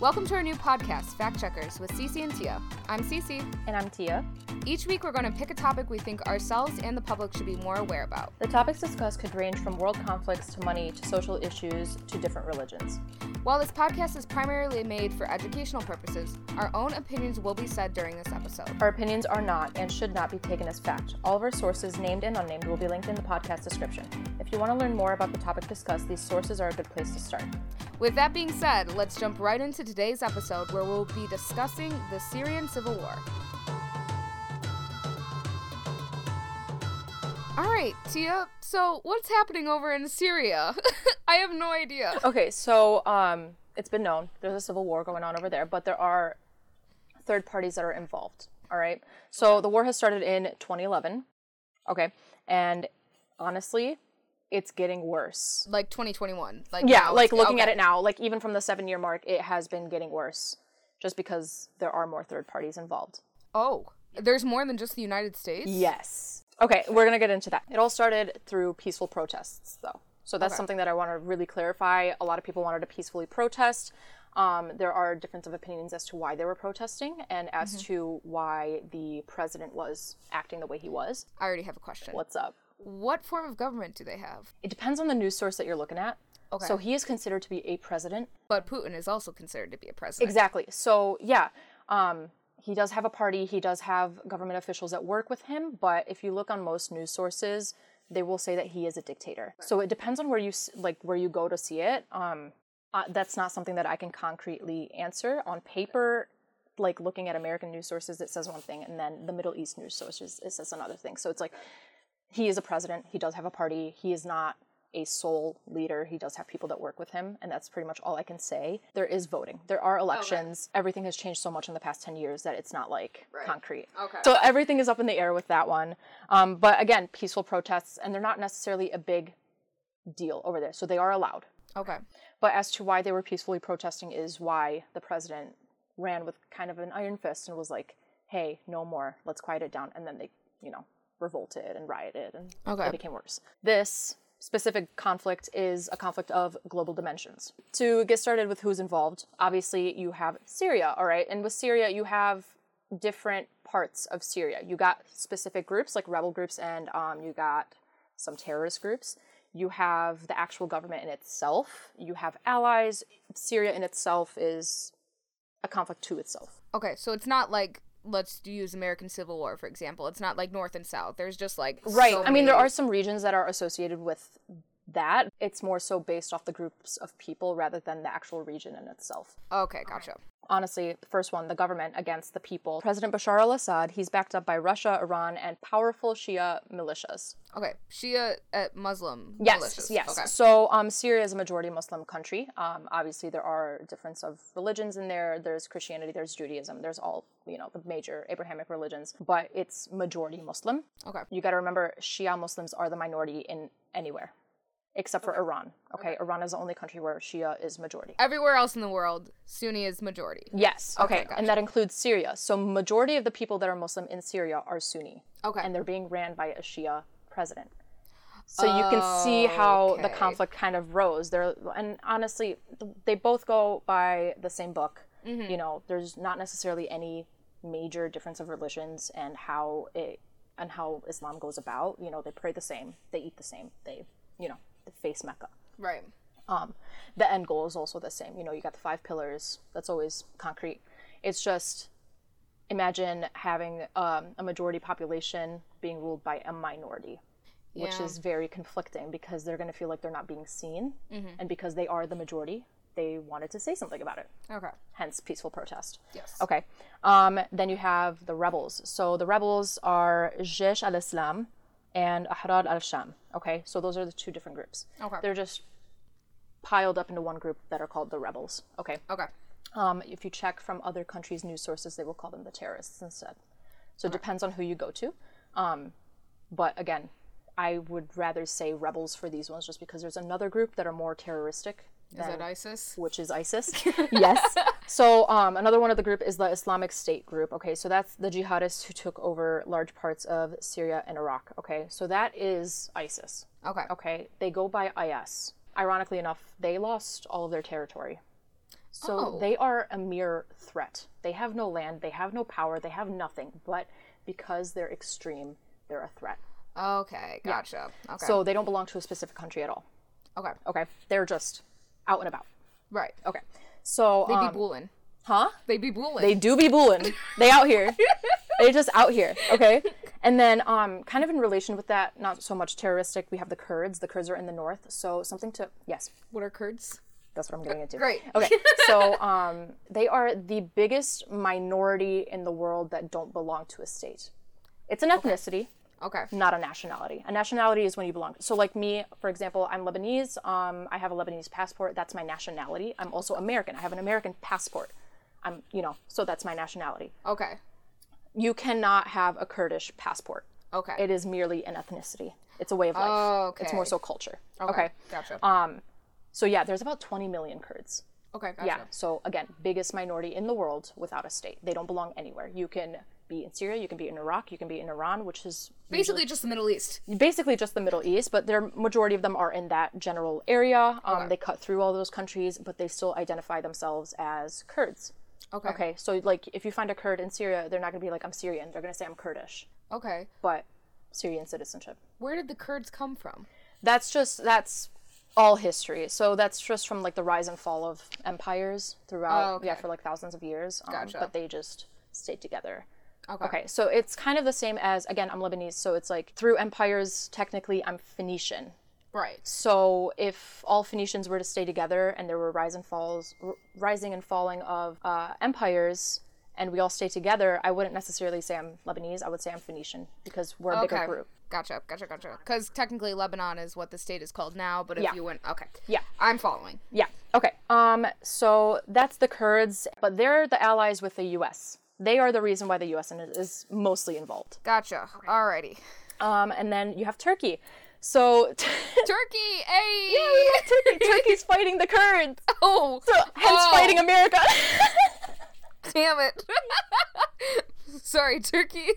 Welcome to our new podcast, Fact Checkers, with Cece and Tia. I'm Cece. And I'm Tia. Each week, we're going to pick a topic we think ourselves and the public should be more aware about. The topics discussed could range from world conflicts to money to social issues to different religions. While this podcast is primarily made for educational purposes, our own opinions will be said during this episode. Our opinions are not and should not be taken as fact. All of our sources, named and unnamed, will be linked in the podcast description. If you want to learn more about the topic discussed, these sources are a good place to start. With that being said, let's jump right into today's episode where we'll be discussing the Syrian civil war. All right, Tia. So, what's happening over in Syria? I have no idea. Okay, so um, it's been known there's a civil war going on over there, but there are third parties that are involved. All right, so the war has started in 2011. Okay, and honestly, it's getting worse. Like 2021. Like yeah, like looking at it now, like even from the seven year mark, it has been getting worse, just because there are more third parties involved. Oh, there's more than just the United States. Yes. Okay, we're gonna get into that. It all started through peaceful protests, though. So that's Okay. something that I want to really clarify. A lot of people wanted to peacefully protest. Um, there are difference of opinions as to why they were protesting and as Mm-hmm. to why the president was acting the way he was. I already have a question. What's up? What form of government do they have? It depends on the news source that you're looking at. Okay. So he is considered to be a president. But Putin is also considered to be a president. Exactly. So yeah, um, he does have a party. He does have government officials that work with him. But if you look on most news sources, they will say that he is a dictator. So it depends on where you like where you go to see it. Um, uh, that's not something that I can concretely answer on paper. Like looking at American news sources, it says one thing, and then the Middle East news sources, it says another thing. So it's like he is a president. He does have a party. He is not a sole leader. He does have people that work with him, and that's pretty much all I can say. There is voting. There are elections. Everything has changed so much in the past 10 years that it's not like concrete. Okay. So everything is up in the air with that one. Um, but again, peaceful protests, and they're not necessarily a big deal over there. So they are allowed. Okay. But as to why they were peacefully protesting is why the president ran with kind of an iron fist and was like, hey, no more. Let's quiet it down. And then they, you know, revolted and rioted and Okay. it became worse. This specific conflict is a conflict of global dimensions. To get started with who's involved, obviously you have Syria, all right? And with Syria, you have different parts of Syria. You got specific groups like rebel groups and um, you got some terrorist groups. You have the actual government in itself. You have allies. Syria in itself is a conflict to itself. Okay. So it's not like let's use American Civil War for example. It's not like North and South. There's just like Right. so I mean, there are some regions that are associated with that. It's more so based off the groups of people rather than the actual region in itself. Okay, gotcha. Honestly, the first one, the government against the people. President Bashar al Assad, he's backed up by Russia, Iran, and powerful Shia militias. Okay, Shia uh, Muslim Yes, militias. yes. Okay. So um, Syria is a majority Muslim country. Um, obviously, there are difference of religions in there. There's Christianity, there's Judaism, there's all you know the major Abrahamic religions, but it's majority Muslim. Okay. You got to remember, Shia Muslims are the minority in anywhere, except for Iran. Okay? Iran is the only country where Shia is majority. Everywhere else in the world, Sunni is majority. Yes. Okay. gotcha. And that includes Syria. So majority of the people that are Muslim in Syria are Sunni. Okay. And they're being ran by a Shia president. So you can see how the conflict kind of rose. They're and honestly, they both go by the same book. Mm-hmm. You know, there's not necessarily any major difference of religions and how it and how Islam goes about. You know, they pray the same, they eat the same, they you know, face Mecca Right. um, the end goal is also the same. You know, you got the five pillars. That's always concrete. It's just imagine having um, a majority population being ruled by a minority, which is very conflicting because they're going to feel like they're not being seen, and because they are the majority, they wanted to say something about it. Okay. Hence, peaceful protest. Yes. Okay. Um, then you have the rebels. So the rebels are Jaish al-Islam and Ahrar al-Sham. Okay, so those are the two different groups. Okay. They're just piled up into one group that are called the rebels. Okay. Okay. Um, if you check from other countries' news sources, they will call them the terrorists instead. So it depends on who you go to. Um, but again, I would rather say rebels for these ones just because there's another group that are more terroristic. Is that ISIS? Which is ISIS. yes. So um, another one of the group is the Islamic State group. Okay, so that's the jihadists who took over large parts of Syria and Iraq. Okay, so that is ISIS. Okay. Okay, they go by IS. Ironically enough, they lost all of their territory. So Oh. they are a mere threat. They have no land, they have no power, they have nothing. But because they're extreme, they're a threat. Okay, gotcha. Okay. So they don't belong to a specific country at all. okay. Okay, they're just out and about. Right. Okay, so They um, be bulling. huh? They be bulling. They do be bulling. they out here. they just out here. Okay. And then, um, kind of in relation with that, not so much terroristic. We have the Kurds. The Kurds are in the north, so something to yes, what are Kurds? that's what I'm getting into. Great. Okay. So, um, they are the biggest minority in the world that don't belong to a state. It's an ethnicity Okay. Not a nationality. A nationality is when you belong. So, like me, for example, I'm Lebanese. Um, I have a Lebanese passport. That's my nationality. I'm also American. I have an American passport. I'm, you know, so that's my nationality. Okay. You cannot have a Kurdish passport. Okay. It is merely an ethnicity. It's a way of life. Oh, okay. It's more so culture. okay. Okay. Gotcha. So yeah, there's about 20 million Kurds. okay. Gotcha. Yeah. So again, biggest minority in the world without a state. They don't belong anywhere. You can be in Syria, you can be in Iraq, you can be in Iran, which is Basically, just the Middle East. basically just the Middle East, but their majority of them are in that general area. Um, Okay. They cut through all those countries, but they still identify themselves as Kurds. Okay. Okay, so like if you find a Kurd in Syria, they're not going to be like I'm Syrian. They're going to say I'm Kurdish, Okay. but Syrian citizenship. Where did the Kurds come from? That's just that's all history. So that's just from like the rise and fall of empires throughout Oh, okay. yeah for like thousands of years. Um, Gotcha. But they just stayed together. Okay. Okay, so it's kind of the same as again I'm Lebanese, so it's like through empires technically I'm Phoenician. Right. So if all Phoenicians were to stay together and there were rise and falls, r- rising and falling of uh, empires, and we all stay together, I wouldn't necessarily say I'm Lebanese. I would say I'm Phoenician because we're a bigger group. Gotcha. Gotcha. Gotcha. Because technically, Lebanon is what the state is called now. But if Yeah. you went, okay. Yeah. I'm following. Yeah. Okay. Um. So that's the Kurds, but they're the allies with the U.S. They are the reason why the U.S. is mostly involved. Gotcha. Alrighty. Um. And then you have Turkey. So Turkey. Hey. Turkey, Turkey's fighting the Kurds. Oh. So hence Oh. fighting America. Damn it. Sorry, Turkey.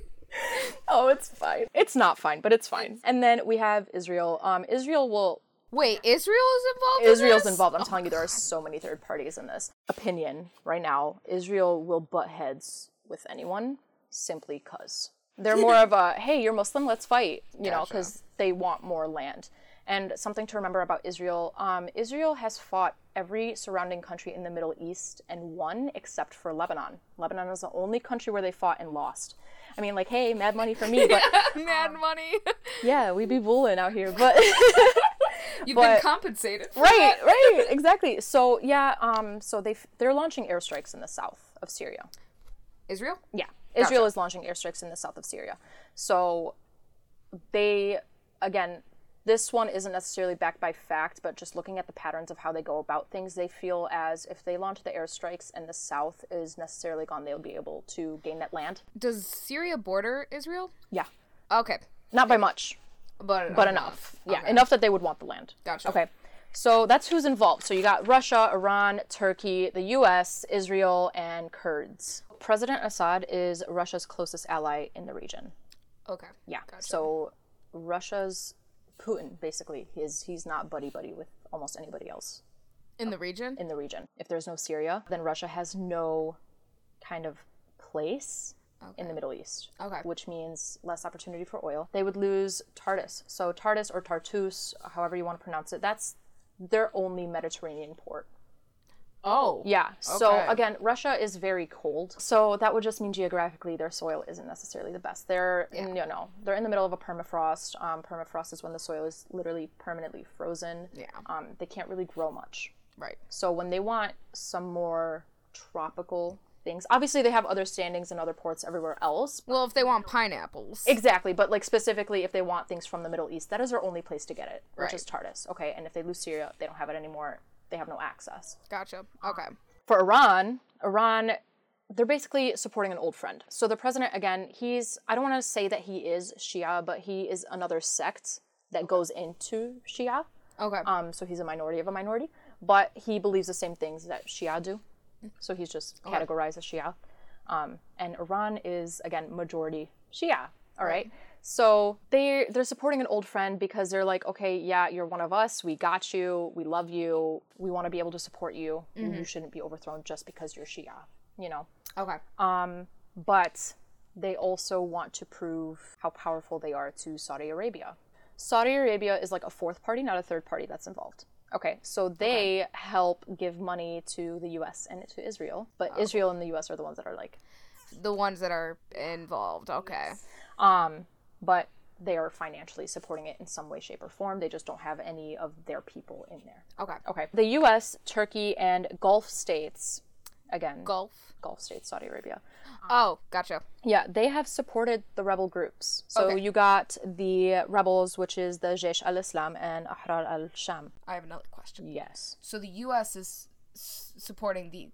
Oh, it's fine. It's not fine, but it's fine. And then we have Israel. Um, Israel will. Wait, Israel is involved. in Israel's this? involved. I'm telling you, there are so many third parties in this. Opinion right now: Israel will butt heads with anyone simply cause they're more of a hey, you're Muslim, let's fight. You know, because they want more land. And something to remember about Israel: um, Israel has fought every surrounding country in the Middle East and won except for Lebanon. Lebanon is the only country where they fought and lost. I mean, like, hey, mad money for me, but Mad money. yeah, we'd be bulling out here, but You've But- been compensated. for right, that. right, exactly. So yeah, um, so they they're launching airstrikes in the south of Syria. Israel. Yeah, Israel is launching airstrikes in the south of Syria. So they again, this one isn't necessarily backed by fact, but just looking at the patterns of how they go about things, they feel as if they launch the airstrikes and the south is necessarily gone, they'll be able to gain that land. Does Syria border Israel? Yeah, Okay, not by much. but but enough. Yeah, enough that they would want the land. Gotcha. Okay. So that's who's involved. So you got Russia, Iran, Turkey, the US, Israel, and Kurds. President Assad is Russia's closest ally in the region. Okay. Yeah. Gotcha. So Russia's Putin basically he's he's not buddy buddy with almost anybody else In the region. in the region. If there's no Syria, then Russia has no kind of place in the Middle East. Okay. Which means less opportunity for oil. They would lose Tartus. So Tartus or Tartus, however you want to pronounce it, that's their only Mediterranean port. Oh. Yeah. So Okay. again, Russia is very cold. So that would just mean geographically their soil isn't necessarily the best. They're in, you know, they're in the middle of a permafrost. Um, permafrost is when the soil is literally permanently frozen. Yeah. Um, they can't really grow much. Right. So when they want some more tropical things, obviously they have other standings in other ports everywhere else. Well, if they want pineapples. Exactly, but like specifically if they want things from the Middle East, that is their only place to get it, which Right. is Tartus. Okay, and if they lose Syria, they don't have it anymore. They have no access. Gotcha. Okay. For Iran, Iran they're basically supporting an old friend. So the president again, he's I don't want to say that he is Shia, but he is another sect that goes into Shia. Okay. Um, so he's a minority of a minority, but he believes the same things that Shia do. So he's just categorized as Shia. Um, and Iran is again majority Shia. All right. So they they're supporting an old friend because they're like, okay, yeah, you're one of us. We got you. We love you. We want to be able to support you. You shouldn't be overthrown just because you're Shia. You know. Okay. Um, but they also want to prove how powerful they are to Saudi Arabia. Saudi Arabia is like a fourth party, not a third party that's involved. Okay, so they help give money to the US and to Israel, but Israel and the US are the ones that are like, The ones that are involved. Okay. um, but they are financially supporting it in some way, shape, or form. They just don't have any of their people in there. Okay. Okay, the US, Turkey, and Gulf states, again, Gulf. Gulf states, Saudi Arabia, Oh, gotcha. Yeah, they have supported the rebel groups. So Okay. you got the rebels, which is the Jaish al Islam and Ahrar al Sham. I have another question. Yes. So the U.S. is s- supporting the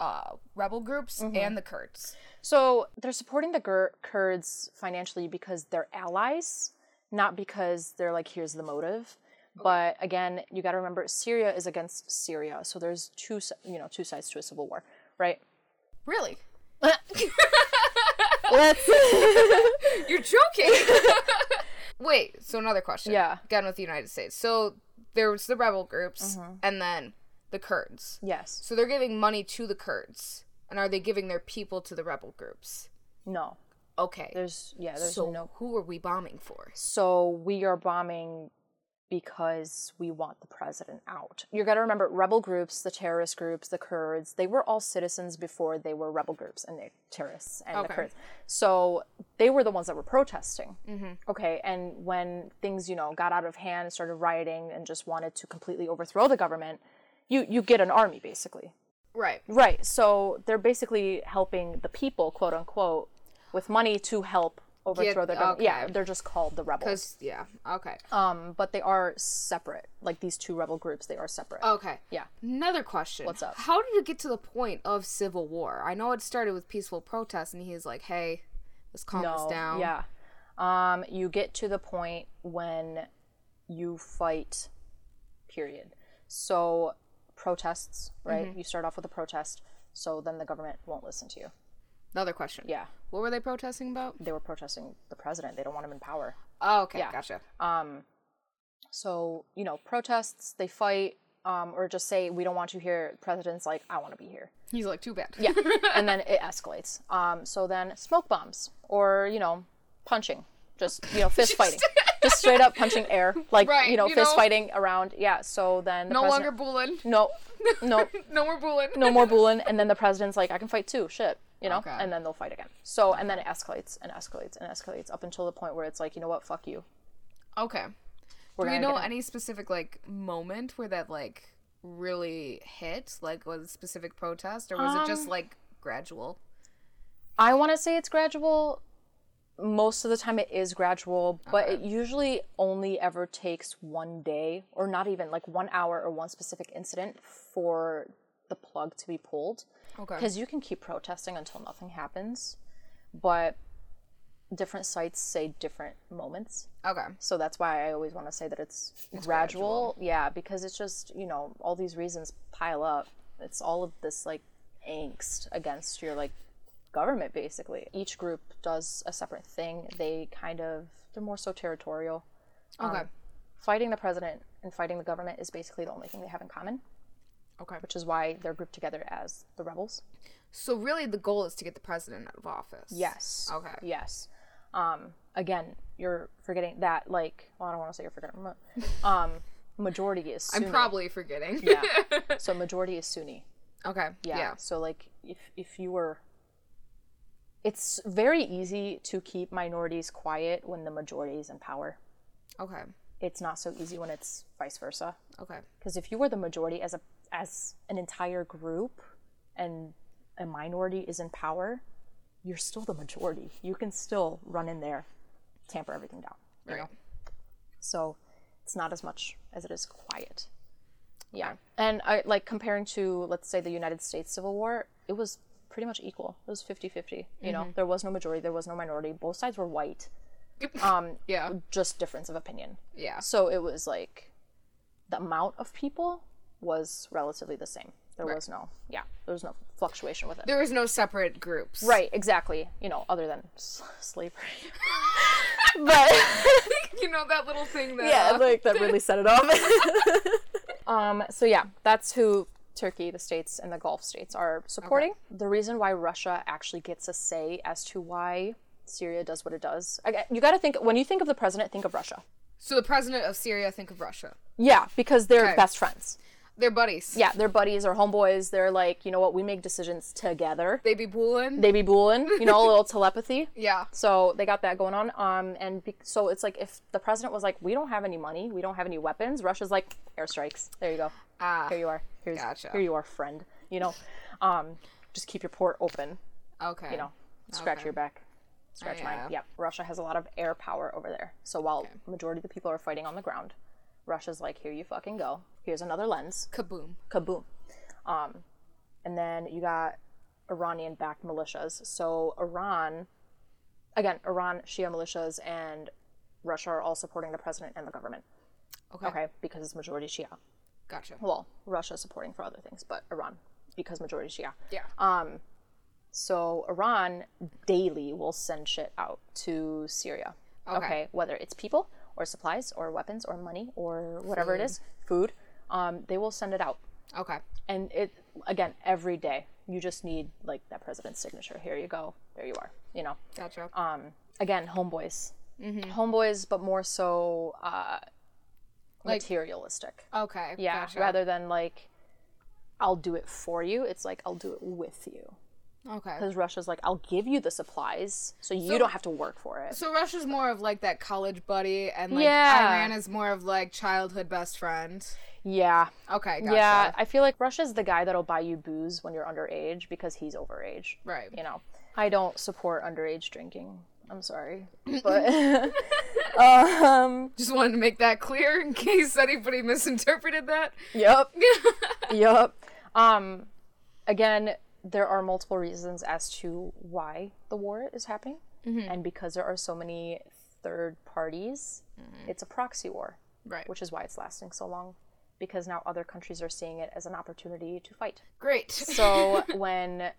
uh, rebel groups Mm-hmm. and the Kurds. So they're supporting the Gur- Kurds financially because they're allies, not because they're like, here's the motive. But again, you got to remember, Syria is against Syria, so there's two, you know, two sides to a civil war, right? Really? Let's. You're joking. Wait. So another question. Yeah. Again with the United States. So there was the rebel groups Mm-hmm. and then the Kurds. yes. So they're giving money to the Kurds, and are they giving their people to the rebel groups? No. Okay. There's yeah. There's so no who are we bombing for? So we are bombing because we want the president out. You got to remember rebel groups, the terrorist groups, the Kurds, they were all citizens before they were rebel groups and the terrorists and the Okay. Kurds. So they were the ones that were protesting. Mm-hmm. Okay, and when things, you know, got out of hand, started rioting and just wanted to completely overthrow the government, you you get an army basically. Right. Right. So they're basically helping the people, quote unquote, with money to help overthrow the government. Yeah, they're just called the rebels. Yeah. Okay. Um, but they are separate. Like these two rebel groups, they are separate. Okay. Yeah. Another question. What's up? How did it get to the point of civil war? I know it started with peaceful protests, and he's like, "Hey, let's calm this down." Yeah. Um, you get to the point when you fight. Period. So protests, right? Mm-hmm. You start off with a protest, so then the government won't listen to you. Another question. Yeah. What were they protesting about? They were protesting the president. They don't want him in power. Oh, okay. Yeah. Gotcha. Um, so you know, protests, they fight, um, or just say we don't want you here. The president's like, I want to be here. He's like, too bad. Yeah, and then it escalates. Um, so then smoke bombs, or you know, punching, just you know, fist fighting, just straight up punching air, like Right, you know, you fist know? fighting around. Yeah. So then the no longer bullying. no, no, No more bullying. no more bullying, and then the president's like, I can fight too. Shit. You know, Okay. and then they'll fight again. So, and then it escalates and escalates and escalates up until the point where it's like, you know what, fuck you. Okay. We're Do you know any specific like moment where that like really hit? Like was it a specific protest, or was it Um, just like gradual? I want to say it's gradual. Most of the time, it is gradual, but it usually only ever takes one day, or not even like one hour or one specific incident for the plug to be pulled. Okay. Because you can keep protesting until nothing happens, but different sites say different moments. Okay. So that's why I always want to say that it's, gradual. Yeah, because it's just, you know, all these reasons pile up. It's all of this like angst against your like government basically. Each group does a separate thing. They kind of they're more so territorial. Okay. Um, fighting the president and fighting the government is basically the only thing they have in common, okay. which is why they're grouped together as the rebels. So really, the goal is to get the president out of office. Yes. Okay. Yes. Um, again, you're forgetting that like well, I don't want to say you're forgetting. but, Um, majority is Sunni. I'm probably forgetting. yeah. So majority is Sunni. okay. Yeah. Yeah. So like if if you were it's very easy to keep minorities quiet when the majority is in power. Okay. It's not so easy when it's vice versa. Okay. Because if you were the majority as a as an entire group and a minority is in power, you're still the majority. You can still run in there, tamper everything down. You Right. know? So it's not as much as it is quiet. Yeah. And I like comparing to let's say the United States Civil War, it was pretty much equal. It was 50-50, you know. There was no majority, there was no minority. Both sides were white. Um Yeah. just difference of opinion. Yeah. So it was like the amount of people was relatively the same. There was no, yeah, there was no fluctuation with it. There was no separate groups. right, exactly. You know, other than s- slavery. but you know that little thing that. yeah, uh, like that really set it off. um, so yeah, that's who Turkey, the states, and the Gulf states are supporting. The reason why Russia actually gets a say as to why Syria does what it does. You got to think when you think of the president, think of Russia. so the president of Syria, think of Russia. Yeah, because they're Okay. best friends. They're buddies. Yeah, they're buddies or homeboys. They're like, you know what, we make decisions together. They be bullying. They be booling, you know, a little telepathy. yeah. So they got that going on. Um, and be- so it's like if the president was like, we don't have any money, we don't have any weapons, Russia's like, airstrikes. There you go. Ah. Here you are. Here's, Gotcha. Here you are, friend. You know, um, just keep your port open. Okay. You know, scratch Okay. your back. Scratch yeah. mine. Yep. Russia has a lot of air power over there. So while majority of the people are fighting on the ground, Russia's like, here you fucking go. Here's another lens. Kaboom. Kaboom. Um, and then you got Iranian backed militias. So Iran, again, Iran, Shia militias, and Russia are all supporting the president and the government. Okay. Okay, because it's majority Shia. Gotcha. Well, Russia supporting for other things, but Iran because majority Shia. Yeah. Um, so Iran daily will send shit out to Syria. Okay. whether it's people or supplies or weapons or money or whatever it is, food, um, they will send it out. okay. And it again every day. You just need like that president's signature. Here you go. There you are. You know. Gotcha. Um, again, homeboys. Mm-hmm. Homeboys, but more so uh, Like- materialistic. okay. Yeah, Gotcha. rather than like, I'll do it for you. It's like I'll do it with you. Okay. Because Russia's like, I'll give you the supplies, so you don't have to work for it. So Russia's more of like that college buddy, and like Yeah. Iran is more of like childhood best friend. Yeah, Okay. Gotcha. yeah. I feel like Russia's the guy that'll buy you booze when you're underage because he's overage. Right. You know, I don't support underage drinking. I'm sorry, but um, Just wanted to make that clear in case anybody misinterpreted that. yep, yep. Um, again, there are multiple reasons as to why the war is happening, mm-hmm. and because there are so many third parties, mm-hmm. it's a proxy war, Right. which is why it's lasting so long. Because now other countries are seeing it as an opportunity to fight. Great. So when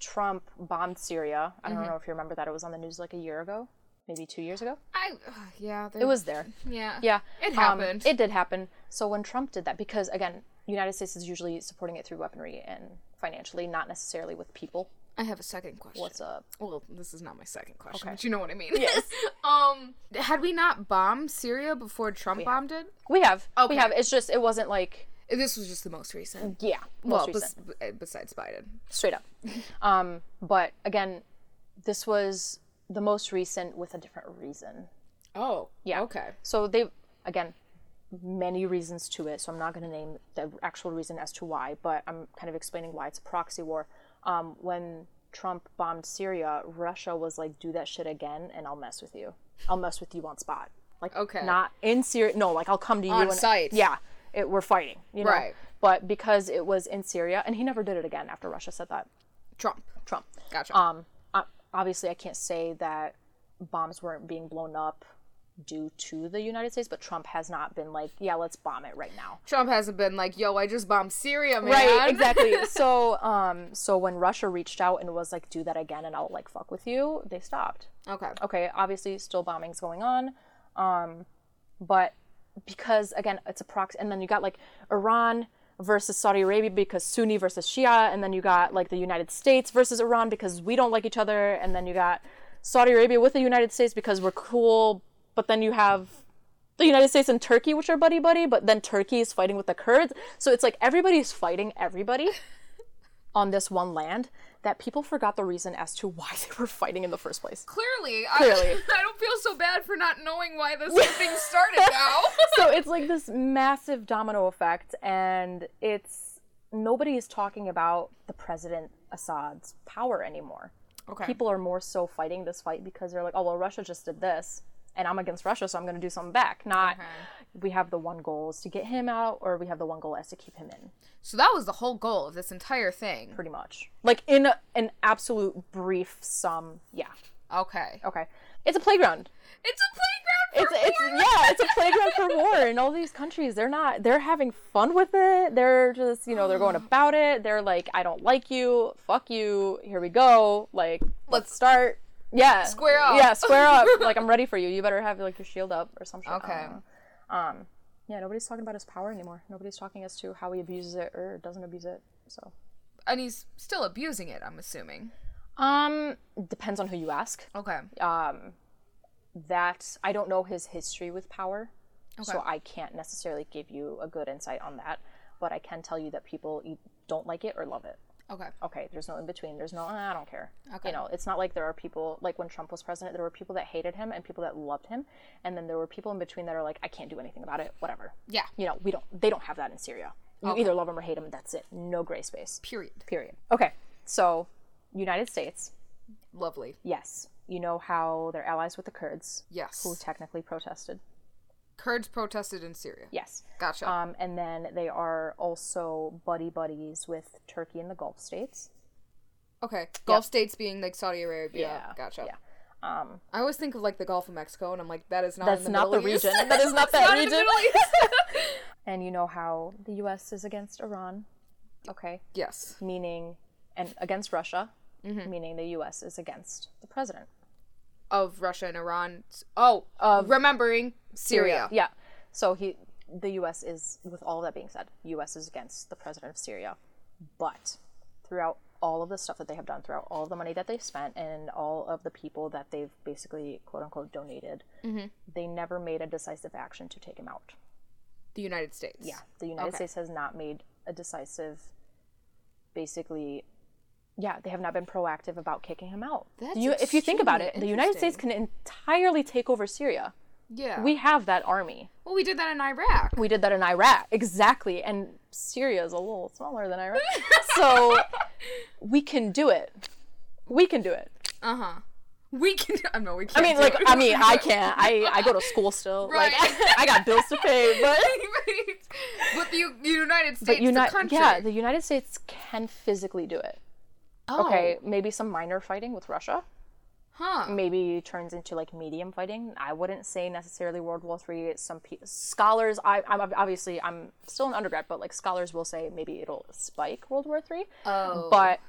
Trump bombed Syria, I don't mm-hmm. know if you remember that it was on the news like a year ago, maybe two years ago. I uh, yeah. It was there. yeah. Yeah, It um, happened. it did happen. So when Trump did that, because again, United States is usually supporting it through weaponry and financially, not necessarily with people. I have a second question. What's up? Well, this is not my second question, Okay. but you know what I mean. Yes. um, had we not bombed Syria before Trump bombed it? We have, Okay. we have. It's just it wasn't like This was just the most recent. yeah, Well, recent. bes- besides Biden. straight up. um, but again, this was the most recent with a different reason. Oh, Yeah. Okay. So they again many reasons to it. So I'm not going to name the actual reason as to why, but I'm kind of explaining why it's a proxy war. Um, when Trump bombed Syria, Russia was like, "Do that shit again, and I'll mess with you. I'll mess with you on spot." Like, Okay. not in Syria. No, like I'll come to you On and site. Yeah, it, we're fighting. You know. Right. But because it was in Syria, and he never did it again after Russia said that. Trump. Trump. Gotcha. Um, obviously, I can't say that bombs weren't being blown up due to the United States, but Trump has not been like, yeah, let's bomb it right now. Trump hasn't been like, "Yo, I just bombed Syria, man." Right, exactly. so, um, so when Russia reached out and was like, do that again, and I'll like fuck with you, they stopped. Okay. Okay, obviously, still bombings going on, um, but because again, it's a proxy, and then you got like Iran versus Saudi Arabia because Sunni versus Shia, and then you got like the United States versus Iran because we don't like each other, and then you got Saudi Arabia with the United States because we're cool, but then you have the United States and Turkey, which are buddy buddy, but then Turkey is fighting with the Kurds. So it's like everybody's fighting everybody on this one land that people forgot the reason as to why they were fighting in the first place. Clearly, Clearly. I, I don't feel so bad for not knowing why this whole thing started now. so it's like this massive domino effect, and it's nobody is talking about the president Assad's power anymore. okay. People are more so fighting this fight because they're like, oh well, Russia just did this, and I'm against Russia, so I'm going to do something back. Not we have the one goal is to get him out, or we have the one goal is to keep him in. So that was the whole goal of this entire thing. Pretty much, like in a, an absolute brief sum. Yeah. Okay. Okay. It's a playground. It's a playground it's for it's war. yeah, it's a playground for war in all these countries. They're not they're having fun with it. They're just, you know, they're going about it. They're like, I don't like you, fuck you, here we go. Like, let's start. Yeah. Square up. Yeah, square up. like I'm ready for you. You better have like your shield up or some shit. I don't Okay. Um, yeah, nobody's talking about his power anymore. Nobody's talking as to how he abuses it or doesn't abuse it. So, And he's still abusing it, I'm assuming. um, depends on who you ask. Okay. Um, that I don't know his history with power, okay. so I can't necessarily give you a good insight on that. But I can tell you that people don't like it or love it. Okay. okay, there's no in between. There's no, "Ah, I don't care. Okay. You know, it's not like there are people, like when Trump was president, there were people that hated him and people that loved him. And then there were people in between that are like, I can't do anything about it, whatever. Yeah. You know, we don't, they don't have that in Syria. You either love them or hate them, that's it. No gray space. Period. Period. Okay, so United States, Lovely. yes. You know how they're allies with the Kurds, Yes. who technically protested. Kurds protested in Syria. Yes. Gotcha. Um, and then they are also buddy buddies with Turkey and the Gulf states. okay. Gulf states being like Saudi Arabia. Yeah, Gotcha. yeah. Um, I always think of like the Gulf of Mexico, and I'm like, that is not. That's in the not the Middle East. region. That is not that the region. And you know how the U.S. is against Iran, okay? yes. Meaning, and against Russia, Mm-hmm. meaning the U.S. is against the president. Of Russia and Iran. Oh, Of remembering Syria. Yeah. So he, the U.S. is, with all that being said, U.S. is against the president of Syria. But throughout all of the stuff that they have done, throughout all of the money that they've spent, and all of the people that they've basically quote unquote donated, Mm-hmm. they never made a decisive action to take him out. The United States. Yeah, the United Okay. States has not made a decisive, basically, yeah, they have not been proactive about kicking him out. That's you, if you think about it, the United States can entirely take over Syria. Yeah. We have that army. well, we did that in Iraq. We did that in Iraq, exactly, and Syria is a little smaller than Iraq, so we can do it. We can do it. Uh huh. We can. I know we can't. I mean, do like, it. I mean, I can't. I I go to school still. Right. Like, I got bills to pay, but. but the U- United States, But the United, country. yeah, the United States can physically do it. oh, Okay, maybe some minor fighting with Russia. Huh. Maybe turns into like medium fighting. I wouldn't say necessarily World War Three. Some pe- scholars, I, I'm obviously I'm still an undergrad, but like scholars will say maybe it'll spike World War Three. Oh. But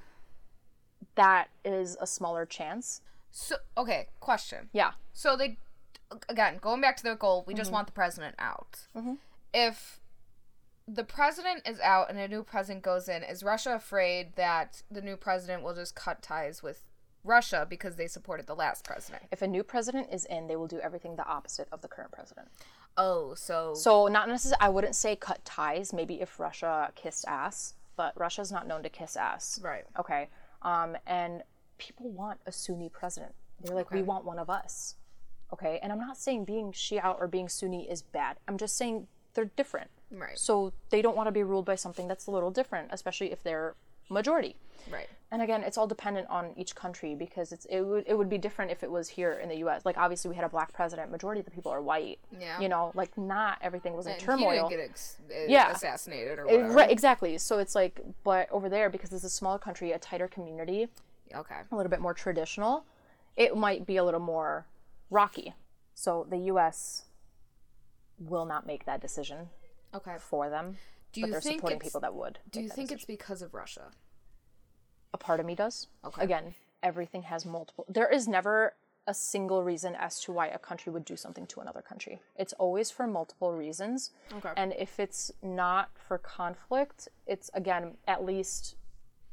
that is a smaller chance. So okay, question. Yeah. So they, again, going back to their goal, we Mm-hmm. just want the president out. If the president is out and a new president goes in, is Russia afraid that the new president will just cut ties with Russia because they supported the last president? If a new president is in, they will do everything the opposite of the current president. Oh, so So not necessarily. I wouldn't say cut ties. Maybe if Russia kissed ass, but Russia's not known to kiss ass. right. Okay. Um, and people want a Sunni president. They're like, we want one of us. Okay. And I'm not saying being Shia or being Sunni is bad. I'm just saying they're different. Right. So they don't want to be ruled by something that's a little different, especially if they're majority. Right. And again, it's all dependent on each country because it's it would it would be different if it was here in the U.S. Like obviously we had a black president, majority of the people are white. Yeah. You know, like not everything was in And turmoil. Get ex- uh, Yeah. assassinated or It- right, exactly. So it's like, but over there because it's a smaller country, a tighter community, Okay. a little bit more traditional, it might be a little more rocky. So the U.S. will not make that decision Okay. for them, Do but you they're think supporting it's- people that would. Do you think decision. it's because of Russia? a part of me does? Okay. Again, everything has multiple. There is never a single reason as to why a country would do something to another country. It's always for multiple reasons. Okay. And if it's not for conflict, it's again at least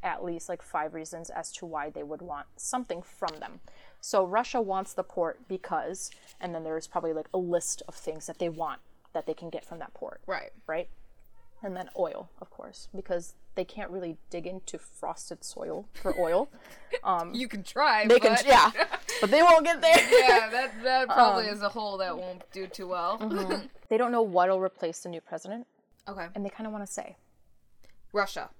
at least like five reasons as to why they would want something from them. So Russia wants the port because and then there's probably like a list of things that they want that they can get from that port Right. right? And then oil, of course, because they can't really dig into frosted soil for oil. You can try. They but... can, yeah, but they won't get there. yeah, that that probably Um, is a hole that won't do too well. mm-hmm. They don't know what'll replace the new president, okay. and they kind of want to say Russia.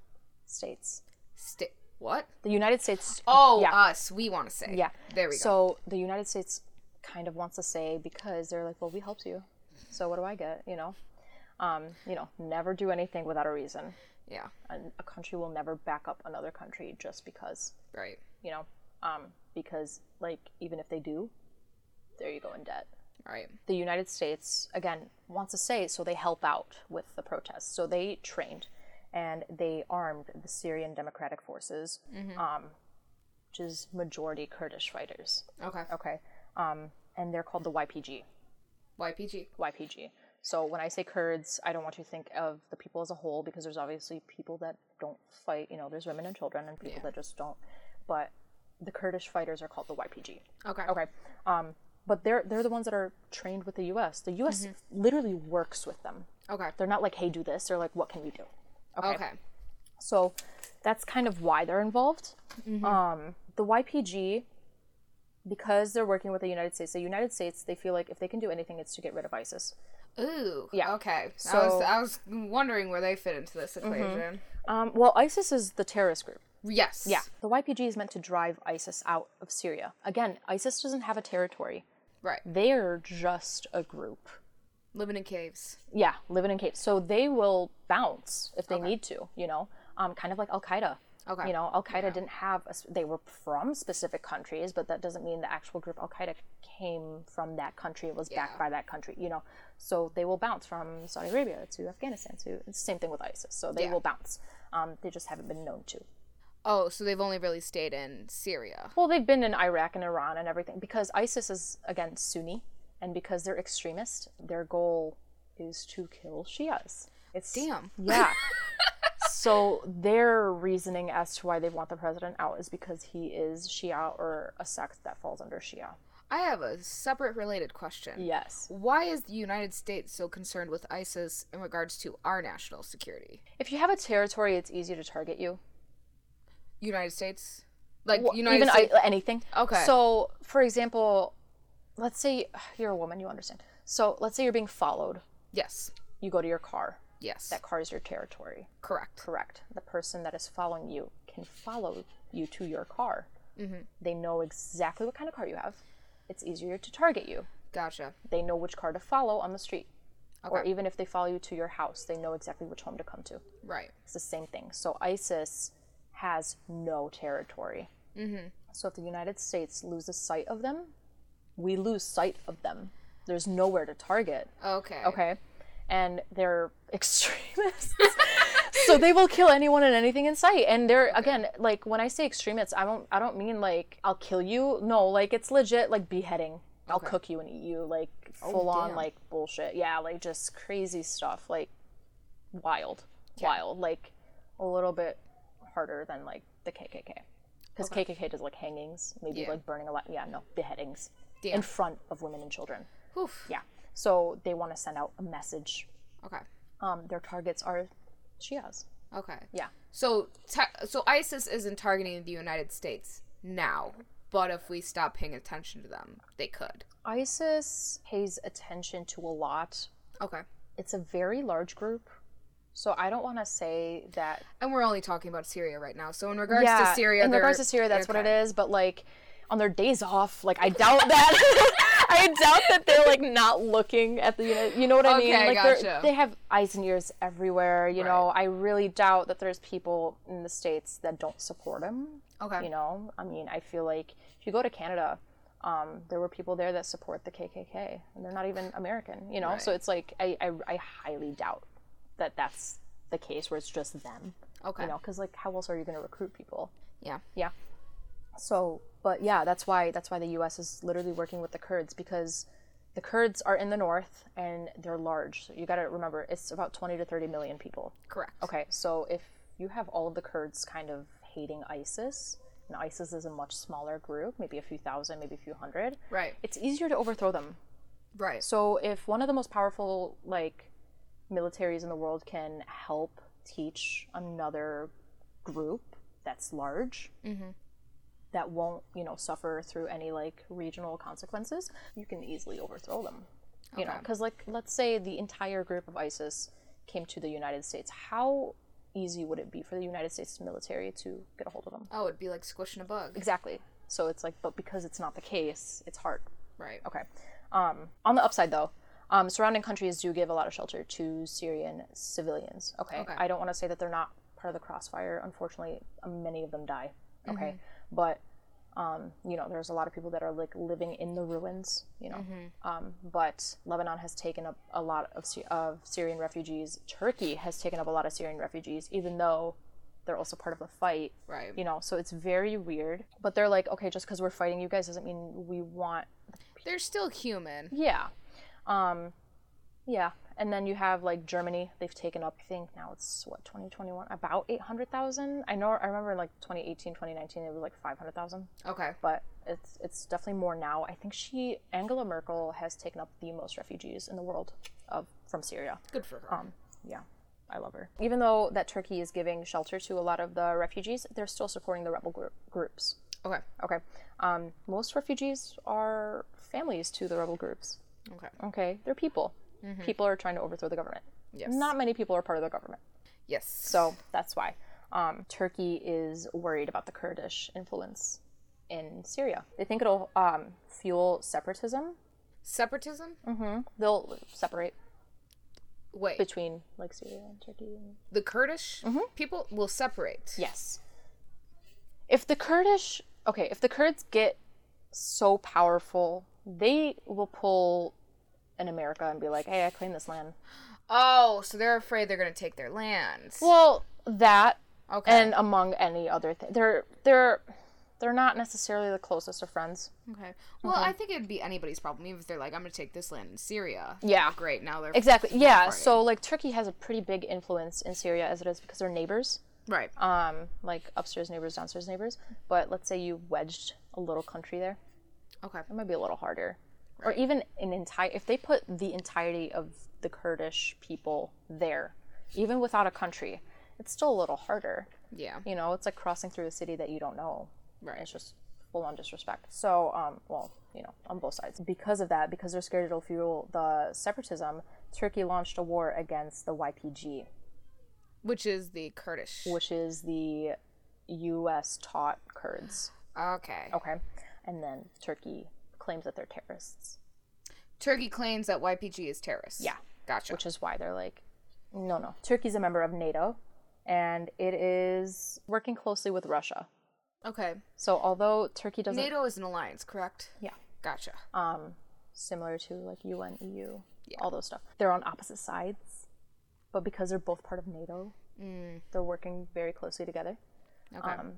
states. Sta- what? The United States. Oh, yeah, us. We want to say. yeah. There we go. So the United States kind of wants to say because they're like, well, we helped you, so what do I get? You know, um, you know, never do anything without a reason. Yeah. And a country will never back up another country just because. Right. you know, um, because like even if they do, there you go in debt. Right. The United States again wants to say so they help out with the protests. So they trained and they armed the Syrian Democratic Forces um, which is majority Kurdish fighters. Okay. Okay. Um, and they're called the YPG. YPG. YPG. So when I say Kurds, I don't want you to think of the people as a whole because there's obviously people that don't fight. You know, there's women and children and people Yeah. that just don't. But the Kurdish fighters are called the YPG. Okay. Okay. Um, but they're they're the ones that are trained with the U.S. The U.S. literally works with them. Okay. They're not like, hey, do this. They're like, what can we do? Okay. Okay. So that's kind of why they're involved. Um, the YPG, because they're working with the United States, the United States, they feel like if they can do anything, it's to get rid of ISIS. Ooh. Yeah. Okay. I So- was I was wondering where they fit into this equation. Um, well, ISIS is the terrorist group. Yes. Yeah. The YPG is meant to drive ISIS out of Syria. Again, ISIS doesn't have a territory. Right. They're just a group. Living in caves. Yeah, living in caves. So they will bounce if they need to, you know, um, kind of like Al Qaeda. Okay. You know, Al Qaeda didn't have, a, they were from specific countries, but that doesn't mean the actual group Al Qaeda came from that country, it was backed by that country, you know. So they will bounce from Saudi Arabia to Afghanistan to, it's the same thing with ISIS. So they Yeah. will bounce. Um, they just haven't been known to. Oh, so they've only really stayed in Syria. Well, they've been in Iraq and Iran and everything because ISIS is, again, Sunni, and because they're extremist, their goal is to kill Shias. It's Damn. Yeah. so their reasoning as to why they want the president out is because he is Shia or a sect that falls under Shia. I have a separate related question. Yes. Why is the United States so concerned with ISIS in regards to our national security? If you have a territory, it's easier to target you. United States? Like Well, United even States? I, anything. Okay. So, for example, let's say you're a woman, you understand. So, let's say you're being followed. yes. You go to your car. Yes. That car is your territory. Correct. Correct. The person that is following you can follow you to your car. Mm-hmm. They know exactly what kind of car you have. It's easier to target you. Gotcha. They know which car to follow on the street. Or even if they follow you to your house, they know exactly which home to come to. Right. It's the same thing. So ISIS has no territory. Mm-hmm. So if the United States loses sight of them, we lose sight of them. There's nowhere to target. Okay. Okay. And they're extremists. so they will kill anyone and anything in sight. And they're again, like when I say extremists, I don't I don't mean like I'll kill you. No, like it's legit like beheading. I'll cook you and eat you, like oh, full on like bullshit. Yeah, like just crazy stuff. Like wild. Wild. Like a little bit harder than like the KKK. Because KKK does like hangings, maybe Yeah. like burning a lot. Yeah, no, beheadings Damn. in front of women and children. Oof. Yeah. So they want to send out a message. Okay. Um, their targets are Shias. Okay. Yeah. So, te- so ISIS isn't targeting the United States now, but if we stop paying attention to them, they could. ISIS pays attention to a lot. Okay. It's a very large group. So I don't want to say that. And we're only talking about Syria right now. So in regards to Syria, in regards to Syria, that's what it okay. But like on their days off, like I doubt that. I doubt that they're like not looking at the. You know what I mean? Okay, Like gotcha. they have eyes and ears everywhere. You know, I really doubt that there's people in the states that don't support them. Okay. You know, I mean, I feel like if you go to Canada, um, there were people there that support the KKK, and they're not even American. You know, so it's like I, I, I highly doubt that that's the case where it's just them. Okay. You know, because like, how else are you going to recruit people? Yeah. Yeah. So, but yeah, that's why that's why the U.S. is literally working with the Kurds because the Kurds are in the north and they're large. So you got to remember, it's about 20 to 30 million people. Correct. Okay, so if you have all of the Kurds kind of hating ISIS, and ISIS is a much smaller group, maybe a few thousand, maybe a few hundred, Right. it's easier to overthrow them. Right. So if one of the most powerful like militaries in the world can help teach another group that's large, mm-hmm. That won't you know suffer through any like regional consequences, you can easily overthrow them. You know, because like let's say the entire group of ISIS came to the United States, how easy would it be for the United States military to get a hold of them? Oh, it'd be like squishing a bug. Exactly. So it's like, but because it's not the case, it's hard. Right. Okay. Um, on the upside, though, um, surrounding countries do give a lot of shelter to Syrian civilians. Okay. Okay. I don't want to say that they're not part of the crossfire. Unfortunately, many of them die. Okay. But um, you know, there's a lot of people that are like living in the ruins. You know. Um, but Lebanon has taken up a lot of of Syrian refugees. Turkey has taken up a lot of Syrian refugees, even though they're also part of the fight. Right. You know, so it's very weird. But they're like, okay, just because we're fighting you guys doesn't mean we want. They're still human. Yeah. Um, yeah. And then you have like Germany. They've taken up, I think now it's what, 2021? About 800,000. I know, I remember like 2018, 2019, it was like 500,000. Okay. But it's it's definitely more now. I think she, Angela Merkel, has taken up the most refugees in the world of from Syria. Good for her. Um, yeah, I love her. Even though that Turkey is giving shelter to a lot of the refugees, they're still supporting the rebel group, groups. okay. Okay. Um, most refugees are families to the rebel groups. Okay. Okay, they're people. People are trying to overthrow the government. Yes. Not many people are part of the government, Yes. so that's why. Um, Turkey is worried about the Kurdish influence in Syria. They think it'll um, fuel separatism. separatism. Mm-hmm. They'll separate Wait. between like Syria and Turkey. And... the Kurdish people will separate. Yes. If the Kurdish, okay, if the Kurds get so powerful, they will pull in America and be like, "Hey, I claim this land." Oh, so they're afraid they're gonna take their lands. Well, that Okay. and among any other thing, they're they're they're not necessarily the closest of friends. okay. Well, I think it'd be anybody's problem, even if they're like, "I'm gonna take this land in Syria." Yeah. Great. Now they're Exactly. Yeah. fighting. So like Turkey has a pretty big influence in Syria as it is because they're neighbors. right. Um, like upstairs neighbors, downstairs neighbors. But let's say you wedged a little country there. Okay. it might be a little harder. Or even an entire if they put the entirety of the Kurdish people there, even without a country, it's still a little harder. Yeah. You know, it's like crossing through a city that you don't know. Right. It's just full on disrespect. So, um, well, you know, on both sides. Because of that, because they're scared it'll fuel the separatism, Turkey launched a war against the YPG, Which is the Kurdish. which is the US taught Kurds. Okay. Okay. And then Turkey claims that they're terrorists. Turkey claims that YPG is terrorists. Yeah. Gotcha. which is why they're like, no, no. Turkey's a member of NATO, and it is working closely with Russia. okay. So although Turkey doesn't, NATO is an alliance, correct? yeah, Gotcha. um, similar to like UN, EU, all those stuff, they're on opposite sides, but because they're both part of NATO, they're working very closely together. Okay. Um,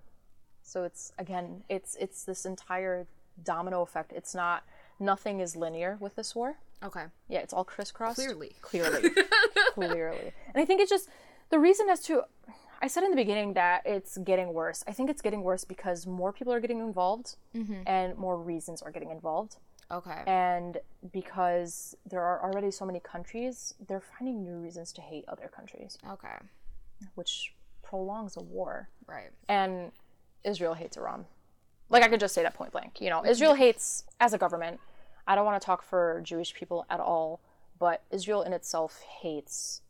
so it's again, it's it's this entire domino effect. It's not nothing is linear with this war. okay. Yeah, it's all crisscrossed. Clearly. Clearly. Clearly. And I think it's just the reason as to I said in the beginning that it's getting worse. I think it's getting worse because more people are getting involved mm-hmm. and more reasons are getting involved. Okay. And because there are already so many countries, they're finding new reasons to hate other countries, Okay. which prolongs a war. Right. And Israel hates Iran. Like I could just say that point blank. You know, Israel hates as a government. I don't want to talk for Jewish people at all, but Israel in itself hates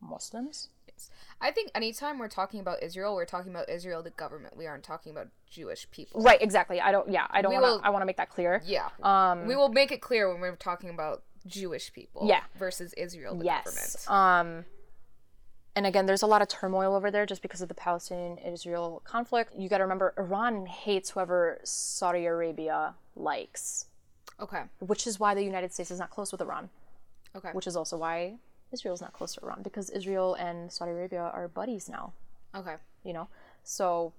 Muslims. I think anytime we're talking about Israel, we're talking about Israel, the government. We aren't talking about Jewish people. Right, exactly. I don't yeah, I don't want will- I want to make that clear. Yeah. Um we will make it clear when we're talking about Jewish people. Yeah. Versus Israel, the yes. government. Um and again, there's a lot of turmoil over there just because of the Palestinian Israel conflict. You got to remember Iran hates whoever Saudi Arabia likes, Okay. which is why the United States is not close with Iran. Okay. which is also why Israel's not close to Iran because Israel and Saudi Arabia are buddies now, Okay. you know? So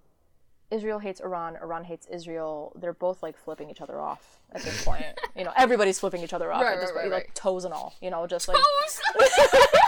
Israel hates Iran, Iran hates Israel. They're both like flipping each other off at this point. you know, everybody's flipping each other off Right, at this right, point, right, like toes and all, you know, just like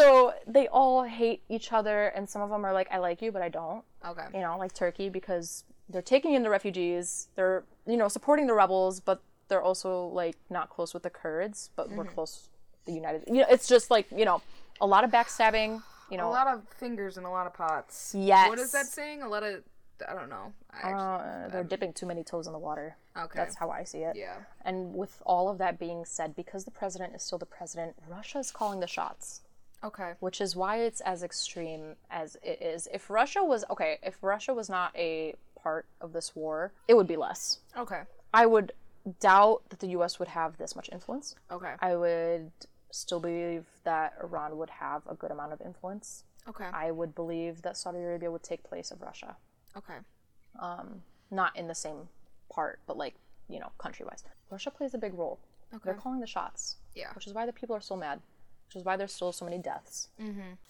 so they all hate each other and some of them are like I like you but I don't. okay. You know, like Turkey because they're taking in the refugees, they're you know, supporting the rebels, but they're also like not close with the Kurds, but we're close the United. You know, it's just like you know, a lot of backstabbing. You know, A lot of fingers and a lot of pots. Yes. What is that saying? A lot of. I don't know. I uh, they're dipping too many toes in the water. okay. That's how I see it. yeah. And with all of that being said, because the president is still the president, Russia is calling the shots, Okay. which is why it's as extreme as it is. If Russia was okay, if Russia was not a part of this war, it would be less. Okay. I would doubt that the U.S. would have this much influence. Okay. I would still believe that Iran would have a good amount of influence. Okay. I would believe that Saudi Arabia would take place of Russia. Okay. Um, Not in the same part, but like, you know, country wise. Russia plays a big role. Okay. They're calling the shots, Yeah. which is why the people are so mad. Which is why there's still so many deaths.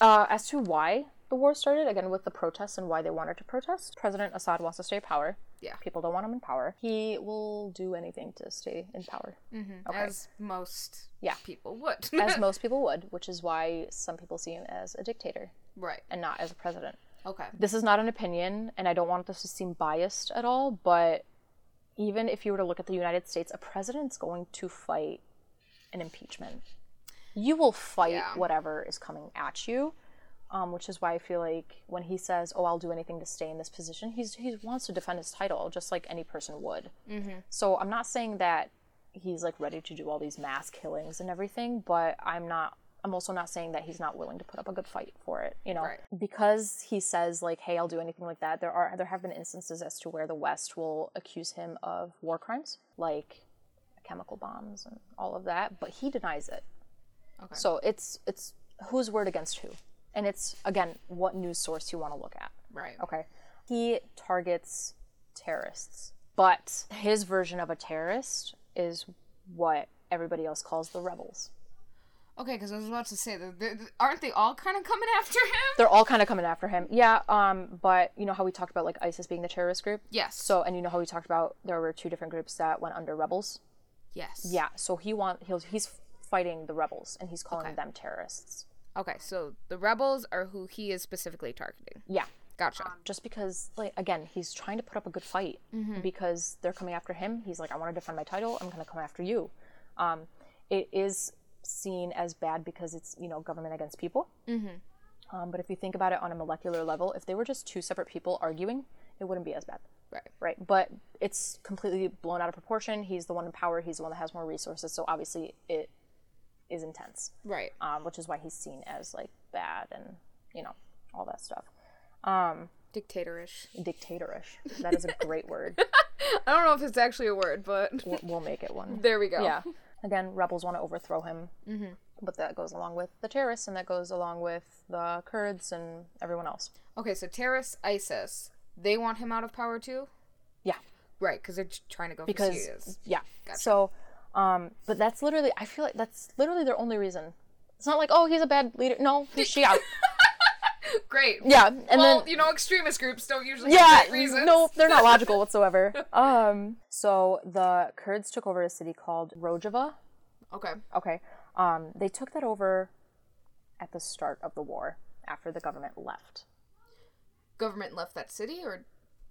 Uh, as to why the war started, again, with the protests and why they wanted to protest, President Assad wants to stay in power. Yeah. People don't want him in power. He will do anything to stay in power, Okay. As most Yeah. people would. as most people would, which is why some people see him as a dictator right. and not as a president. Okay. This is not an opinion, and I don't want this to seem biased at all, but even if you were to look at the United States, a president's going to fight an impeachment. You will fight Yeah. whatever is coming at you, um, which is why I feel like when he says, "Oh, I'll do anything to stay in this position," he's he wants to defend his title just like any person would. So I'm not saying that he's like ready to do all these mass killings and everything, but I'm not. I'm also not saying that he's not willing to put up a good fight for it. You know, Right. because he says like, "Hey, I'll do anything like that." There are there have been instances as to where the West will accuse him of war crimes, like chemical bombs and all of that, but he denies it. Okay. So it's it's whose word against who, and it's again what news source you want to look at. Right. Okay. He targets terrorists, but his version of a terrorist is what everybody else calls the rebels. Okay, because I was about to say, that th- th- aren't they all kind of coming after him? They're all kind of coming after him. Yeah, um, but you know how we talked about like ISIS being the terrorist group? Yes. So, and you know how we talked about there were two different groups that went under rebels? yes. Yeah, so he want he'll, he's fighting the rebels and he's calling Okay. them terrorists. Okay, so the rebels are who he is specifically targeting. Yeah. Gotcha. just because like again he's trying to put up a good fight because they're coming after him he's like i want to defend my title i'm going to come after you um, it is seen as bad because it's you know government against people mm-hmm. um, but if you think about it on a molecular level if they were just two separate people arguing it wouldn't be as bad right. right but it's completely blown out of proportion he's the one in power he's the one that has more resources so obviously it is intense Right. um, which is why he's seen as like bad and you know all that stuff um, Dictatorish. dictatorish. That is a great word. I don't know if it's actually a word, but We'll, we'll make it one. there we go. Yeah. Again, rebels want to overthrow him, mm-hmm. but that goes along with the terrorists, and that goes along with the Kurds and everyone else. Okay, so terrorists, ISIS, they want him out of power too? Yeah, Right, because they're trying to go because for Syria's. yeah. So, um, but that's literally. I feel like that's literally their only reason. It's not like oh he's a bad leader. No, he's Shia. Great. yeah, and well, then you know, extremist groups don't usually yeah, have great reasons. no, they're not logical whatsoever. Um, so the Kurds took over a city called Rojava. Okay. Okay. Um, they took that over at the start of the war after the government left. Government left that city or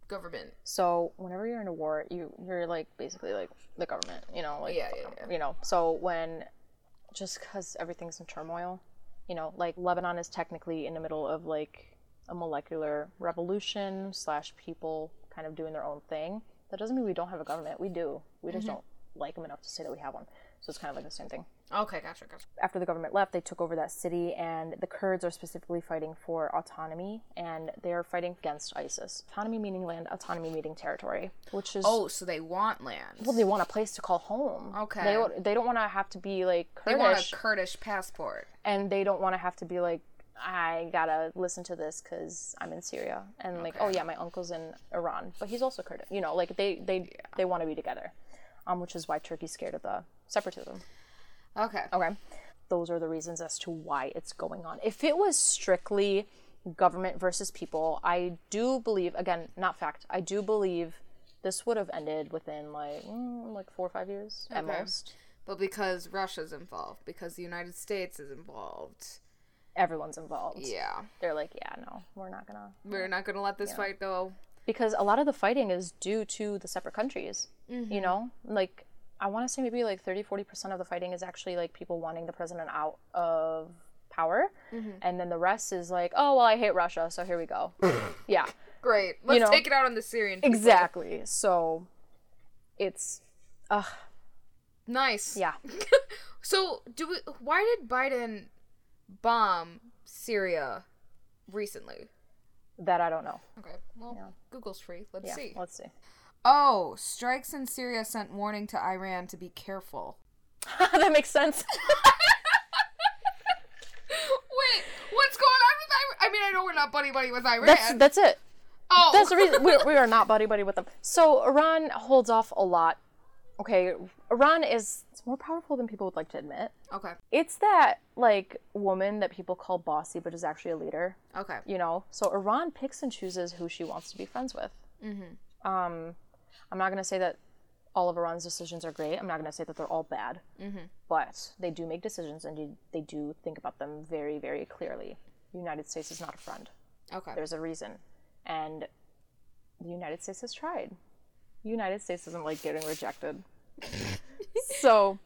government? So whenever you're in a war, you you're like basically like the government, you know, like Yeah, yeah, yeah. you know. So when just because everything's in turmoil, you know, like Lebanon is technically in the middle of like a molecular revolution slash people kind of doing their own thing. That doesn't mean we don't have a government. We do. We just mm-hmm. don't like them enough to say that we have one. So it's kind of like the same thing. Okay, gotcha, gotcha. after the government left, they took over that city, and the Kurds are specifically fighting for autonomy, and they are fighting against ISIS. Autonomy meaning land, autonomy meaning territory, which is Oh, so they want land. well, they want a place to call home. Okay. they don't- they don't want to have to be like they want Kurdish, a Kurdish passport. and they don't want to have to be like I gotta listen to this because I'm in Syria, and like oh yeah, my uncle's in Iran, but he's also Kurdish. You know, like they they they want to be together, um, which is why Turkey's scared of the separatism. Okay. Okay. Those are the reasons as to why it's going on. If it was strictly government versus people, I do believe, again, not fact, I do believe this would have ended within like mm, like four or five years at most. But because Russia's involved, because the United States is involved, Everyone's involved. yeah, They're like, yeah, no, we're not gonna. we're not gonna let this fight go. Because a lot of the fighting is due to the separate countries. You know, like I want to say maybe like 30 40% of the fighting is actually like people wanting the president out of power. And then the rest is like, oh, well, I hate Russia, so here we go. yeah. Great. Let's know, take it out on the Syrian. people. Exactly. So it's uh Nice. yeah. So, do we? Why did Biden bomb Syria recently? That I don't know. Okay. Well, Google's free. Let's Yeah. see. Let's see. Oh, strikes in Syria sent warning to Iran to be careful. that makes sense. Wait, what's going on with Iran? I mean, I know we're not buddy buddy with Iran. That's that's it. oh, That's the reason we, we are not buddy buddy with them. So Iran holds off a lot okay, Iran is it's more powerful than people would like to admit. Okay. It's that like woman that people call bossy, but is actually a leader. Okay. You know, so Iran picks and chooses who she wants to be friends with. Mm-hmm. Um, I'm not gonna say that all of Iran's decisions are great. I'm not gonna say that they're all bad, mm-hmm. but they do make decisions and they- they do think about them very, very clearly. The United States is not a friend. Okay. There's a reason, and the United States has tried. The United States doesn't like getting rejected. so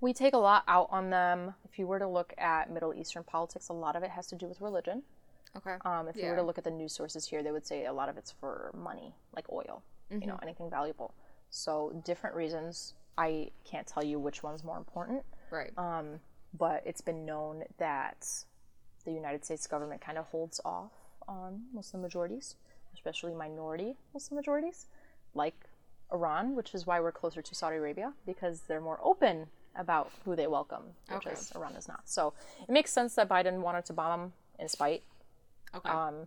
we take a lot out on them. If you were to look at Middle Eastern politics, a lot of it has to do with religion. Okay. Um, if you were to look at the news sources here, they would say a lot of it's for money, like oil, you know, anything valuable. So different reasons. I can't tell you which one's more important, right. um, but it's been known that the United States government kind of holds off on Muslim majorities, especially minority Muslim majorities, like Iran, which is why we're closer to Saudi Arabia because they're more open about who they welcome, which Okay. is Iran is not. So it makes sense that Biden wanted to bomb them in spite. okay. Um,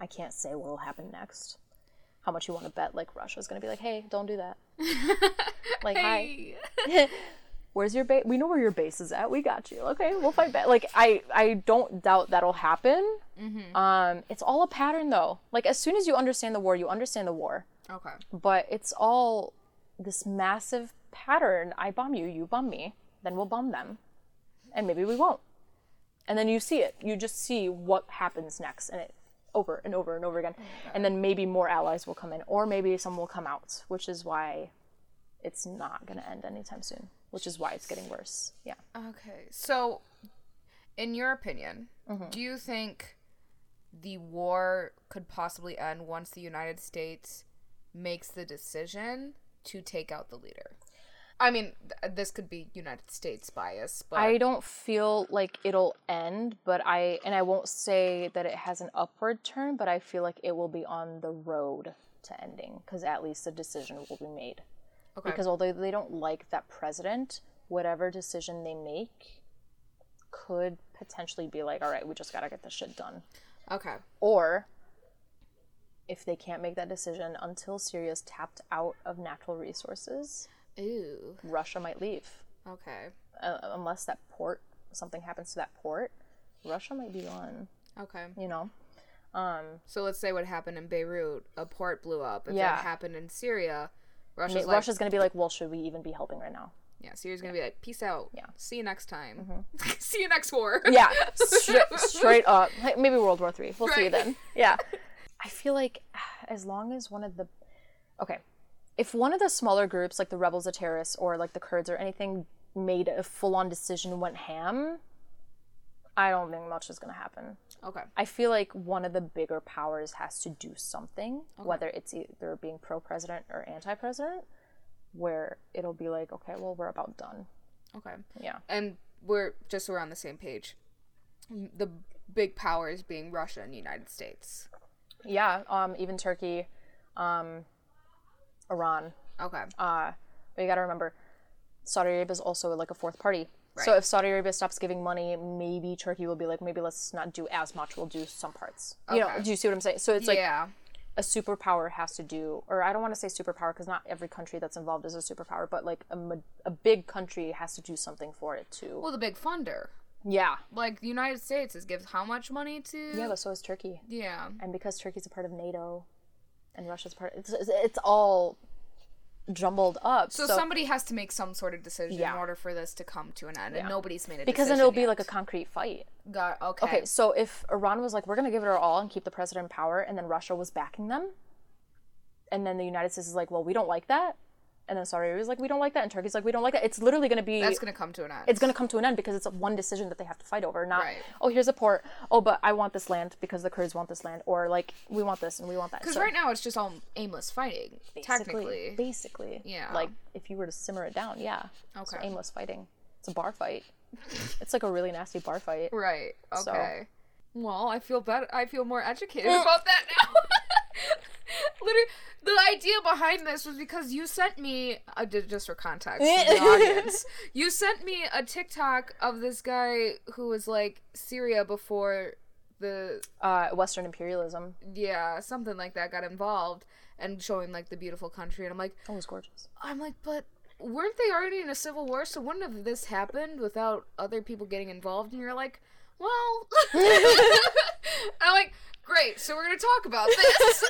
I can't say what will happen next. How much you want to bet? Like Russia's gonna be like, "Hey, don't do that." like, hi, where's your base? We know where your base is at. We got you. Okay, we'll fight back. Like, I, I don't doubt that'll happen. Um, it's all a pattern, though. Like, as soon as you understand the war, you understand the war. Okay. But it's all this massive pattern. I bomb you, you bomb me, then we'll bomb them, and maybe we won't. And then you see it. You just see what happens next, and it over and over and over again. And then maybe more allies will come in, or maybe some will come out, which is why it's not going to end anytime soon. Which is why it's getting worse. Yeah. Okay. So, in your opinion, Mm-hmm. do you think the war could possibly end once the United States makes the decision to take out the leader? I mean, th- this could be United States bias, but I don't feel like it'll end, but I and I won't say that it has an upward turn, but I feel like it will be on the road to ending because at least a decision will be made. okay. Because although they don't like that president, whatever decision they make could potentially be like, all right, we just gotta get this shit done. okay. Or if they can't make that decision until Syria's tapped out of natural resources, Ooh. Russia might leave. Okay. uh, unless that port something happens to that port russia might be gone Okay. you know um So let's say what happened in Beirut, a port blew up. If Yeah. that happened in Syria, I Russia's mean, like, russia's gonna be like well should we even be helping right now yeah, Syria's gonna be like, peace out. Yeah. Mm-hmm. See you next time. See you next war. yeah straight, straight up Hey, maybe world war three we'll see you then yeah i feel like as long as one of the okay if one of the smaller groups like the rebels the terrorists or like the kurds or anything made a full-on decision went ham i don't think much is gonna happen Okay. I feel like one of the bigger powers has to do something, whether it's either being pro president or anti president, where it'll be like, okay, well, we're about done. Okay. Yeah. And we're just so we're on the same page. The big powers being Russia and the United States. Yeah. Um, even Turkey, um, Iran. Okay. Uh, but you got to remember, Saudi Arabia is also like a fourth party. Right. So if Saudi Arabia stops giving money, maybe Turkey will be like, maybe let's not do as much. We'll do some parts. Okay. You know, do you see what I'm saying? So it's like yeah. a superpower has to do, or I don't want to say superpower because not every country that's involved is a superpower, but like a, a big country has to do something for it too. Well, the big funder. yeah. Like the United States is gives how much money to? Yeah, but so is Turkey. Yeah. And because Turkey's a part of NATO and Russia's part, it's, it's, all jumbled up. So, somebody has to make some sort of decision Yeah. in order for this to come to an end, and nobody's made a decision. because then it'll be yet. like a concrete fight. Got okay. Okay, so if Iran was like, we're going to give it our all and keep the president in power, and then Russia was backing them, and then the United States is like, well, we don't like that, and then Saudi Arabia's like, we don't like that, and Turkey's like, we don't like that. It's literally going to be, That's gonna come to an end. it's going to come to an end because it's one decision that they have to fight over, not, Right. oh, here's a port, oh, but I want this land because the Kurds want this land, or like, we want this and we want that. because So right now it's just all aimless fighting. basically- Technically. Basically. Yeah. Like, if you were to simmer it down, yeah. It's Okay. aimless fighting. It's a bar fight. it's like a really nasty bar fight. Right. So- Okay. Well, I feel better. I feel more educated about that now. Idea behind this was because you sent me, uh, ju- just for context, the audience, you sent me a TikTok of this guy who was like Syria before the Uh, Western imperialism. yeah something like that got involved and showing like the beautiful country. And i'm like It was gorgeous. i'm like but weren't they already in a civil war? So wouldn't have this happened without other people getting involved? And you're like well i'm like great so we're gonna talk about this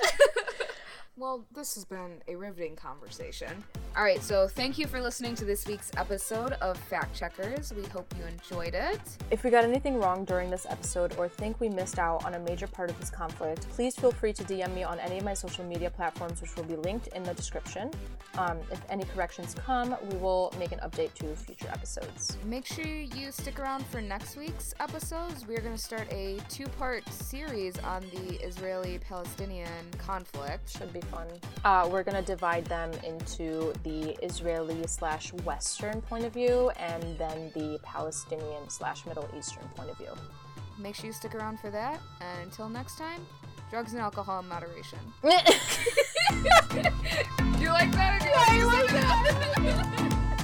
well this has been a riveting conversation all right so thank you for listening to this week's episode of fact checkers we hope you enjoyed it If we got anything wrong during this episode or think we missed out on a major part of this conflict, please feel free to DM me on any of my social media platforms, which will be linked in the description. Um, if any corrections come, we will make an update to future episodes. Make sure you stick around for next week's episodes. We're going to start a two part series on the Israeli Palestinian conflict. Should be fun. Uh, we're gonna divide them into the Israeli slash Western point of view and then the Palestinian slash Middle Eastern point of view. Make sure you stick around for that. And until next time, drugs and alcohol in moderation. Do you like that? Or do you like that?